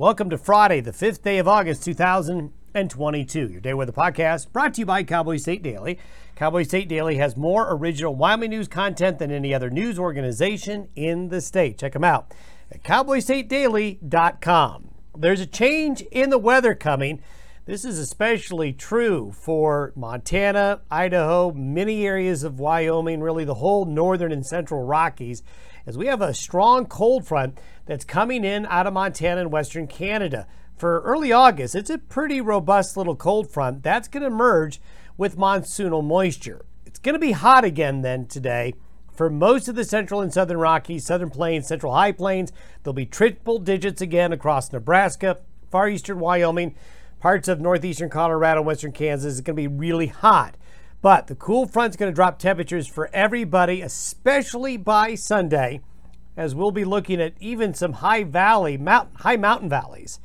Welcome to Friday, the 5th day of August, 2022. Your Day Weather Podcast brought to you by Cowboy State Daily. Cowboy State Daily has more original Wyoming news content than any other news organization in the state. Check them out at cowboystatedaily.com. There's a change in the weather coming. This is especially true for Montana, Idaho, many areas of Wyoming, really the whole northern and central Rockies as we have a strong cold front that's coming in out of Montana and western Canada. For early August, it's a pretty robust little cold front that's going to merge with monsoonal moisture. It's going to be hot again then today for most of the central and southern Rockies, southern plains, central high plains. There'll be triple digits again across Nebraska, far eastern Wyoming, parts of northeastern Colorado, western Kansas. It's going to be really hot. But the cool front's going to drop temperatures for everybody, especially by Sunday, as we'll be looking at even some high valley, mount, high mountain valleys,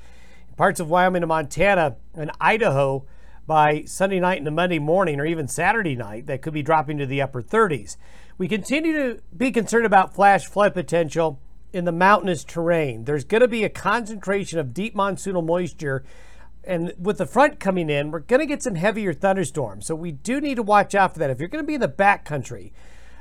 parts of Wyoming and Montana and Idaho by Sunday night into Monday morning or even Saturday night that could be dropping to the upper 30s. We continue to be concerned about flash flood potential in the mountainous terrain. There's going to be a concentration of deep monsoonal moisture and with the front coming in, we're going to get some heavier thunderstorms. So we do need to watch out for that. If you're going to be in the backcountry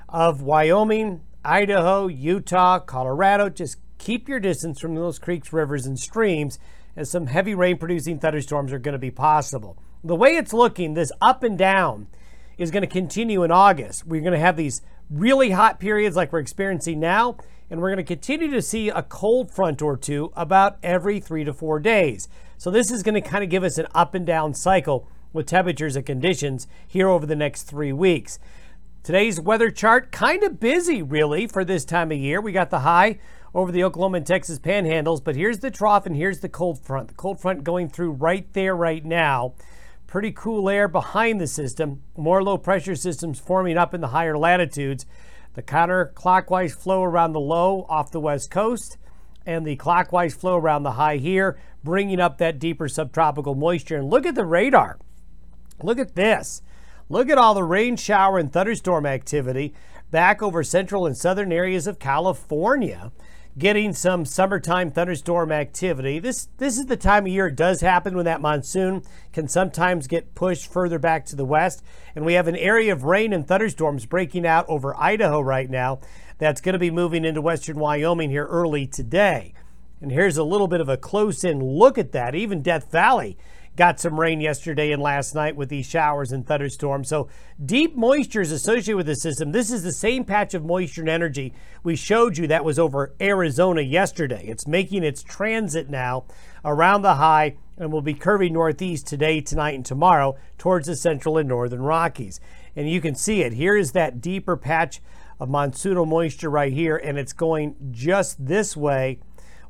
of Wyoming, Idaho, Utah, Colorado, just keep your distance from those creeks, rivers, and streams as some heavy rain producing thunderstorms are going to be possible. The way it's looking, this up and down is going to continue in August. We're going to have these really hot periods like we're experiencing now, and we're going to continue to see a cold front or two about every three to four days. So this is going to kind of give us an up and down cycle with temperatures and conditions here over the next three weeks. Today's weather chart kind of busy really for this time of year. We got the high over the Oklahoma and Texas panhandles, but here's the trough and here's the cold front. The cold front going through right there right now. Pretty cool air behind the system. More low pressure systems forming up in the higher latitudes. The counterclockwise flow around the low off the west coast and the clockwise flow around the high here, bringing up that deeper subtropical moisture. And look at the radar. Look at this. Look at all the rain, shower, and thunderstorm activity back over central and southern areas of California, getting some summertime thunderstorm activity. This, this is the time of year it does happen when that monsoon can sometimes get pushed further back to the west. And we have an area of rain and thunderstorms breaking out over Idaho right now that's going to be moving into western Wyoming here early today. And here's a little bit of a close in look at that. Even Death Valley got some rain yesterday and last night with these showers and thunderstorms. So deep moisture is associated with the system. This is the same patch of moisture and energy we showed you that was over Arizona yesterday. It's making its transit now around the high and will be curving northeast today, tonight, and tomorrow towards the central and northern Rockies. And you can see it. Here is that deeper patch of monsoonal moisture right here, and it's going just this way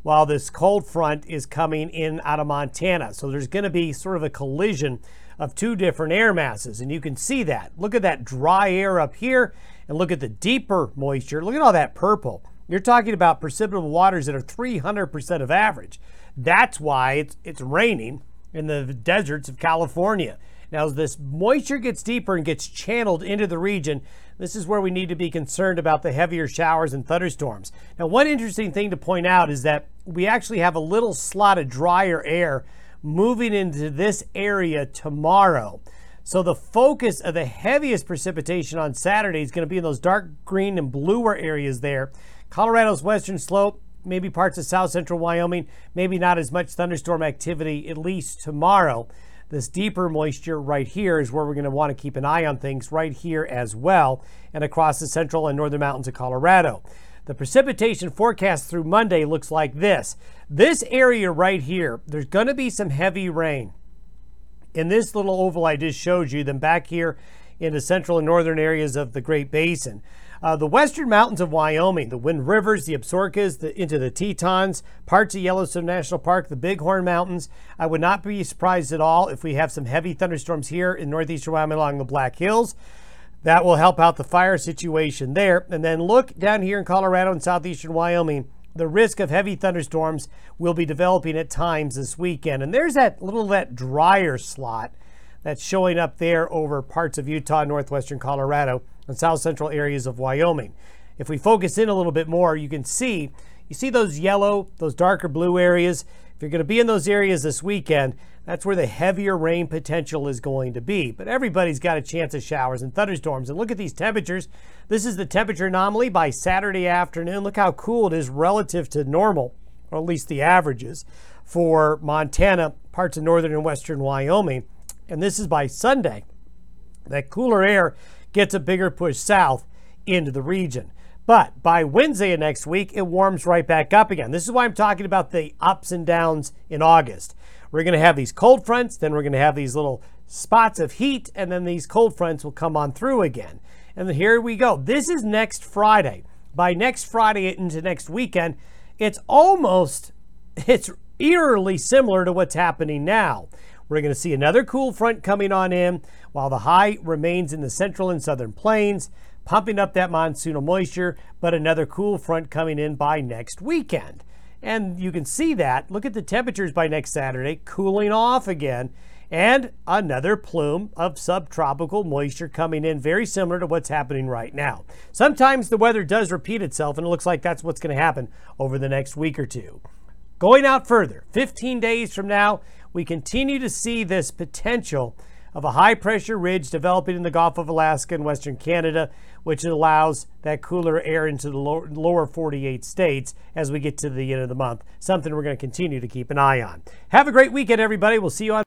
while this cold front is coming in out of Montana. So there's going to be sort of a collision of two different air masses, and you can see that. Look at that dry air up here, and look at the deeper moisture. Look at all that purple. You're talking about precipitable waters that are 300% of average. That's why it's, it's raining in the deserts of California. Now, as this moisture gets deeper and gets channeled into the region, this is where we need to be concerned about the heavier showers and thunderstorms. Now, one interesting thing to point out is that we actually have a little slot of drier air moving into this area tomorrow. So the focus of the heaviest precipitation on Saturday is going to be in those dark green and bluer areas there. Colorado's western slope, maybe parts of south central Wyoming, maybe not as much thunderstorm activity, at least tomorrow. This deeper moisture right here is where we're going to want to keep an eye on things right here as well and across the central and northern mountains of Colorado. The precipitation forecast through Monday looks like this. This area right here, there's going to be some heavy rain. In this little oval I just showed you, then back here in the central and northern areas of the Great Basin. Uh, the western mountains of Wyoming, the Wind Rivers, the Absarokas, the, into the Tetons, parts of Yellowstone National Park, the Bighorn Mountains. I would not be surprised at all if we have some heavy thunderstorms here in northeastern Wyoming along the Black Hills. That will help out the fire situation there. And then look down here in Colorado and southeastern Wyoming. The risk of heavy thunderstorms will be developing at times this weekend. And there's that little that drier slot that's showing up there over parts of Utah, northwestern Colorado and south central areas of Wyoming. If we focus in a little bit more, you can see you see those yellow, those darker blue areas. If you're going to be in those areas this weekend, that's where the heavier rain potential is going to be. But everybody's got a chance of showers and thunderstorms. And look at these temperatures. This is the temperature anomaly by Saturday afternoon. Look how cool it is relative to normal, or at least the averages, for Montana, parts of northern and western Wyoming. And this is by Sunday. That cooler air gets a bigger push south into the region. But by Wednesday of next week, it warms right back up again. This is why I'm talking about the ups and downs in August. We're going to have these cold fronts, then we're going to have these little spots of heat, and then these cold fronts will come on through again. And here we go. This is next Friday. By next Friday into next weekend, it's almost, it's eerily similar to what's happening now. We're going to see another cool front coming on in while the high remains in the central and southern plains pumping up that monsoonal moisture, but another cool front coming in by next weekend. And you can see that. Look at the temperatures by next Saturday, cooling off again, and another plume of subtropical moisture coming in, very similar to what's happening right now. Sometimes the weather does repeat itself, and it looks like that's what's going to happen over the next week or two. Going out further, 15 days from now, we continue to see this potential of a high pressure ridge developing in the Gulf of Alaska and Western Canada, which allows that cooler air into the lower 48 states as we get to the end of the month. Something we're going to continue to keep an eye on. Have a great weekend, everybody. We'll see you on.